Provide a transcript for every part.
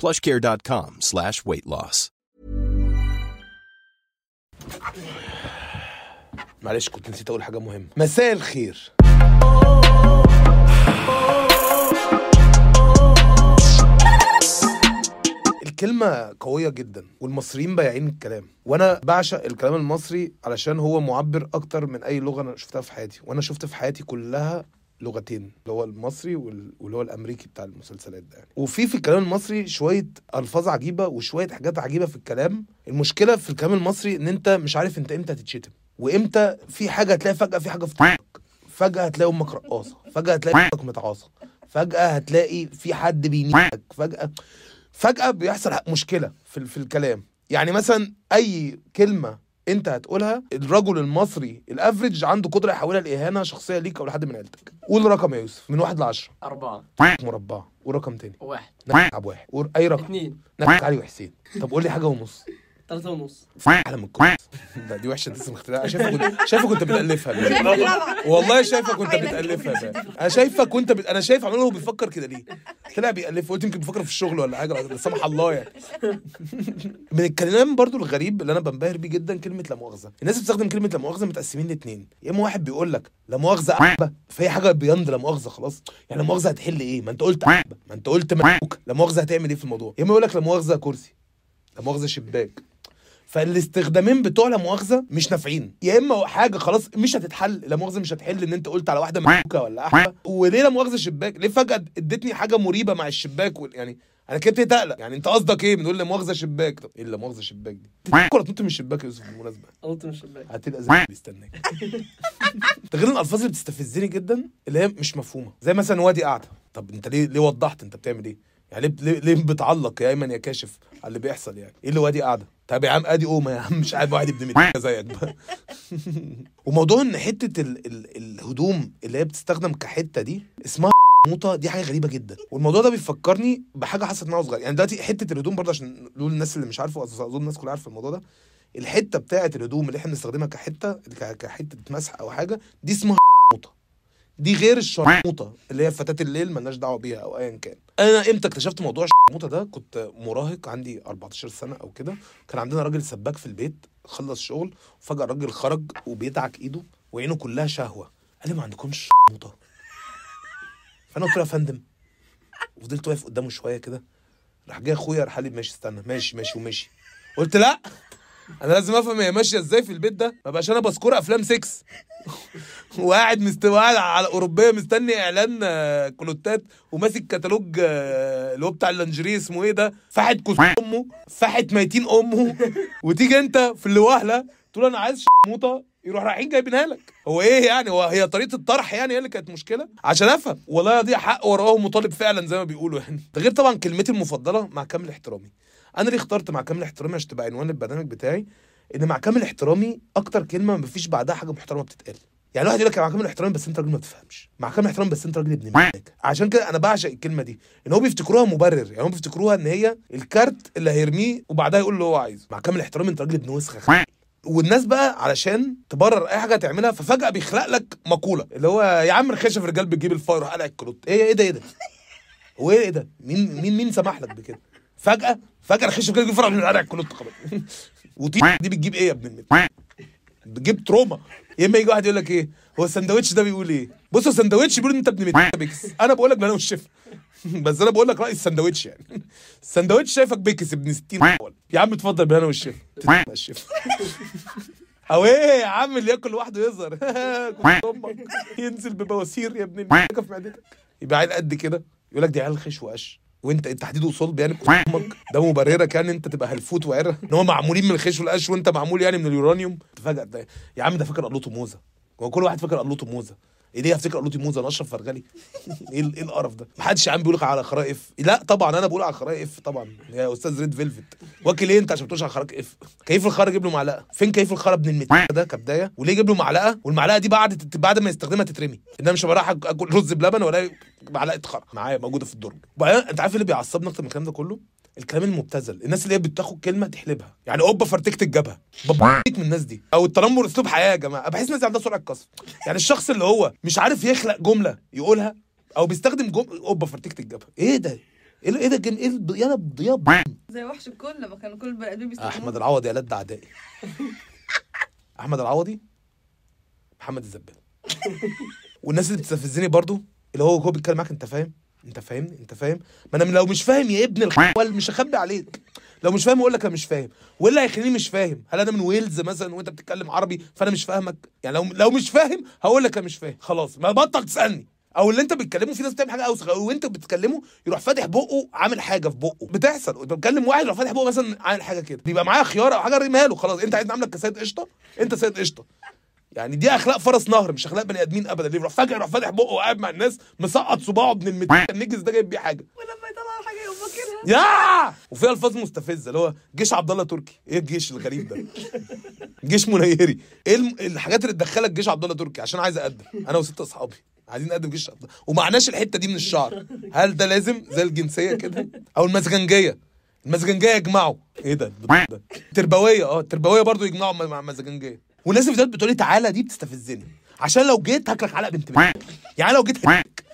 plushcare.com slash weight loss. معلش كنت نسيت أقول حاجة مهمة. مساء الخير. الكلمة قوية جدا والمصريين بايعين الكلام. وأنا بعشق الكلام المصري علشان هو معبر أكتر من أي لغة أنا شفتها في حياتي. وأنا شفت في حياتي كلها لغتين اللي هو المصري وال- واللي هو الأمريكي بتاع المسلسلات ده. يعني. وفي في الكلام المصري شوية ألفاظ عجيبة وشوية حاجات عجيبة في الكلام. المشكلة في الكلام المصري إن أنت مش عارف أنت إمتى هتتشتم وإمتى في حاجة هتلاقي فجأة في حاجة في طريقك فجأة هتلاقي أمك رقاصة. فجأة هتلاقي أمك متعاصة. فجأة هتلاقي في حد بينيك. فجأة فجأة بيحصل مشكلة في في الكلام. يعني مثلا أي كلمة انت هتقولها الرجل المصري الأفريج عنده قدرة يحولها لإهانة شخصية ليك أو لحد من عيلتك. قول رقم يا يوسف من واحد لعشرة. أربعة. مربع. ورقم تاني. واحد. نلعب واحد. قول أي رقم. اثنين نلعب علي وحسين. طب قول لي حاجة ونص. ثلاثة ونص. أحلى من الكويس ده دي وحشة لسه مخترعها شايفك كنت شايفك كنت بتألفها. والله شايفك كنت بتألفها. أنا شايفك بت... أنا شايف عمال هو بيفكر كده ليه؟ طلع بيألف. قلت يمكن بيفكر في الشغل ولا حاجة لا سمح الله يعني. من الكلام برضو الغريب اللي أنا بنبهر بيه جدا كلمة لا مؤاخذة. الناس بتستخدم كلمة لا مؤاخذة متقسمين لاثنين يا إما واحد بيقول لك لا مؤاخذة أحبة فهي حاجة بيند لا مؤاخذة خلاص. يعني لا مؤاخذة هتحل إيه؟ ما أنت قلت أحبة. ما أنت قلت لا مؤاخذة هتعمل إيه في الموضوع؟ يا إما يقول لك لا مؤاخذة كرسي. لا مؤاخذة شباك. فالاستخدامين بتوع لا مؤاخذة مش نافعين. يا إما حاجة خلاص مش هتتحل لا مؤاخذة مش هتحل إن أنت قلت على واحدة مبروكه ولا احبه وليه لا مؤاخذة شباك ليه فجأة ادتني حاجة مريبة مع الشباك وال- يعني أنا كده ابتديت اقلق يعني أنت قصدك إيه؟ بنقول لا مؤاخذة شباك. طب إيه لا مؤاخذة شباك دي؟ تفكر تنط من الشباك يا يوسف بالمناسبة. قلت من الشباك. هتبقى زي بيستناك. ده غير الألفاظ اللي بتستفزني جدا اللي هي مش مفهومة. زي مثلا وادي قاعدة. طب أنت ليه ليه وضحت؟ أنت بتعمل إيه؟ يعني ليه ليه, ليه بتعلق يا أيمن يا كاشف على اللي بيحصل يعني؟ إيه اللي وادي قاعدة؟ طب يا عم ادي قومه يا عم مش قاعد واحد ابن زيك بقى. وموضوع إن حتة ال ال الهدوم اللي هي بتستخدم كحتة دي اسمها موطة دي حاجة غريبة جدا. والموضوع ده بيفكرني بحاجة حصلت معايا صغير. يعني دلوقتي حتة الهدوم برضه عشان نقول الناس اللي مش عارفه أظن الناس كلها عارفه الموضوع ده. الحتة بتاعة الهدوم اللي إحنا بنستخدمها كحتة كحتة مسح أو حاجة دي اسمها موطة. دي غير الشرموطة اللي هي فتاة الليل ملناش دعوة بيها أو ايا كان. أنا إمتى اكتشفت موضوع الشرموطة ده؟ كنت مراهق عندي 14 سنة أو كده. كان عندنا راجل سباك في البيت خلص شغل وفجاه الراجل خرج وبيدعك إيده وعينه كلها شهوة. قال لي ما عندكمش شرموطة. فأنا قلت له يا فندم. وفضلت واقف قدامه شوية كده. راح جاي أخويا راح قال لي ماشي استنى. ماشي ماشي ومشي. قلت لا. أنا لازم افهم هي ماشيه إزاي في البيت ده ما بقاش أنا بذكر افلام 6 وقاعد مستوى قاعد على اوروبيه مستني إعلان آه، كلوتات وماسك كتالوج آه، اللي هو بتاع اللانجري اسمه إيه ده؟ فاحت كوس أمه فاحت ميتين أمه. وتيجي أنت في اللي واهله تقول أنا عايز شموطة يروح رايحين جايبينها لك. هو إيه يعني؟ هو هي طريقة الطرح يعني هي اللي كانت مشكلة؟ عشان أفهم. والله دي حق وراه مطالب فعلا زي ما بيقولوا يعني. ده غير طبعا كلمتي المفضلة مع كامل احترامي. أنا ليه اخترت مع كامل احترامي عشان تبقى عنوان البرنامج بتاعي إن مع كامل احترامي أكتر كلمة مفيش بعدها حاجة محترمة بتتقال. يعني واحد يقول لك مع كامل الاحترام بس أنت راجل ما بتفهمش. مع كامل الاحترام بس أنت راجل ابن مالك. عشان كده أنا بعشق الكلمة دي. إن هو بيفتكروها مبرر. يعني هم بيفتكروها إن هي الكارت اللي هيرميه وبعدها يقول اللي هو عايزه. مع كامل الاحترام أنت راجل ابن وسخة. والناس بقى علشان تبرر أي حاجة تعملها ففجأة بيخلق لك مقولة. اللي هو يا عم رخيشه في الرجال بتجيب الفاير وقلع الكلوت إيه إيه ده إيه ده؟ هو إيه ده؟ مين مين مين سمح لك بكده؟ فجأة فجأة رخيشه في الرجال بتجيب الفاير قلع الكلوت خلاص وطي دي بتجيب إيه يا ابن النت؟ بتجيب تروما. يا إما يجي واحد يقول لك إيه هو السندوتش ده بيقول إيه؟ بص هو السندوتش بيقول إن أنت ابن بيكس أنا بقول لك أنا والشيف بس أنا بقول لك راي السندوتش يعني. السندوتش شايفك بيكس ابن 60 أول. يا عم اتفضل بالهنا والشيف الشيف أو إيه يا عم اللي ياكل لوحده يظهر. ينزل ببواسير يا ابن في معدتك. يبقى عيل قد كده. يقول لك دي عيال خش وقش وانت انت تحديد وصلب يعني أمك ده مبررك يعني انت تبقى هلفوت وعرة. إن هو معمولين من الخش والقش وانت معمول يعني من اليورانيوم. تفاجئ يا عم ده فاكر قلوته موزة. هو كل واحد فاكر قلوته موزة. إيه ليه افتكر قلوتي موزة اشرف فرغلي. إيه إيه القرف ده؟ محدش يا عم بيقول على خراء اف لا طبعا أنا بقول على خراء اف طبعا. يا أستاذ ريد فيلفت. واكل إيه أنت عشان بتقولش على خراء اف كيف الخرا جيب له معلقة؟ فين كيف الخرا ابن المت ده كبداية؟ وليه جيب له معلقة؟ والمعلقة دي بعد بعد ما يستخدمها تترمي. انما مش أك- آكل رز بلبن ولا معلقة خرا معايا موجودة في الدرج. وبعدين أنت عارف إيه اللي بيعصبني أكتر من الكلام ده كله؟ الكلام المبتذل. الناس اللي هي بتاخد كلمة تحلبها. يعني أوبا فرتكت الجبهة. ببيك من الناس دي. أو التنمر أسلوب حياة يا جماعة. بحس الناس دي عندها سرعة قصف. يعني الشخص اللي هو مش عارف يخلق جملة يقولها أو بيستخدم جمله أوبا فرتكت الجبهة. إيه ده؟ إيه إيه ده جم... إيه يا الضياب زي وحش الكل لما كانوا كل البني آدمين بيستخدموه. أحمد العوضي يا لد اعدائي أحمد العوضي محمد الزبال والناس اللي بتستفزني برضو اللي هو هو بيتكلم معاك أنت فاهم؟ انت فاهمني؟ انت فاهم؟ ما أنا لو مش فاهم يا ابن الخوال مش هخبي عليك. لو مش فاهم أقول لك أنا مش فاهم. وايه اللي هيخليني مش فاهم؟ هل أنا من ويلز مثلا وانت بتتكلم عربي فأنا مش فاهمك؟ يعني لو لو مش فاهم هقول لك أنا مش فاهم. خلاص ما بطل تسألني. أو اللي انت بتكلمه في ناس بتعمل حاجة أوسخ. أو وانت بتكلمه يروح فاتح بقه عامل حاجة في بقه. بتحصل. بتكلم واحد يروح فاتح بقه مثلا عامل حاجة كده. بيبقى معايا خيار أو حاجة ارميها له. خلاص انت عايز نعملك كسيد قشطة؟ انت سيد قشطة. يعني دي أخلاق فرس نهر مش أخلاق بني آدمين ابدا. اللي يروح فجاه يروح فاتح بقه وقاعد مع الناس مسقط صباعه ابن المت النجس ده جايب بيه حاجة. ولما يطلع حاجة يقوم فاكرها يا! وفي ألفاظ مستفزة اللي هو جيش عبد الله تركي. إيه الجيش الغريب ده؟ جيش منيري إيه الحاجات اللي تدخلك جيش عبد الله تركي؟ عشان عايز أقدم. أنا وست أصحابي عايزين نقدم جيش عبد الله. ومعناش الحتة دي من الشعر. هل ده لازم؟ زي الجنسية كده. أو المزجنجية. المزجنجية يجمعوا. إيه ده؟ ده تربوية. آه التربويه برضو يجمعوا مع مع المزجنجيه والناس اللي بتقول لي تعالى دي بتستفزني. عشان لو جيت هاكلك علقة بنت بنت. يعني لو جيت هاكلك.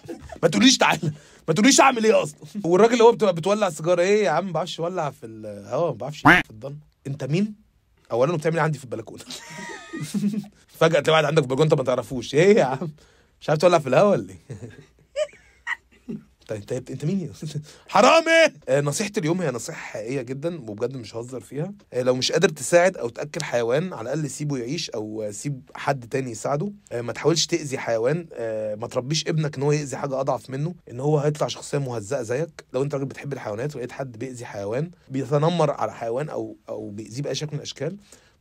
ما تقوليش تعالى. ما تقوليش اعمل إيه أصلا. والراجل اللي هو بتبقى بتولع سيجاره إيه يا عم ما بعرفش اولع في الهواء ما بعرفش في الضلمه انت مين؟ اولا بتعمل إيه عندي في البلكونة؟ فجأة تلاقي واحد عندك في البلكونة انت ما تعرفوش. إيه يا عم؟ مش عارف تولع في الهواء ولا إيه؟ انت انت انت مين يا حرامي! آه نصيحتي اليوم هي نصيحة حقيقية جدا وبجد مش هزر فيها. آه لو مش قادر تساعد أو تأكل حيوان على الأقل سيبه يعيش أو سيب حد تاني يساعده. آه ما تحاولش تأذي حيوان. ما تربيش ابنك إن هو يأذي حاجة أضعف منه إن هو هيطلع شخصية مهزأة زيك. لو أنت راجل بتحب الحيوانات ولقيت حد بيأذي حيوان بيتنمر على حيوان أو أو بيأذيه بأي شكل من الأشكال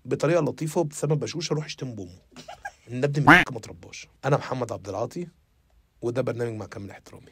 بطريقة لطيفة وبابتسامه بشوشة روح اشتم ابن منك ما ترباش. أنا محمد عبد العاطي وده برنامج مع كامل احترامي.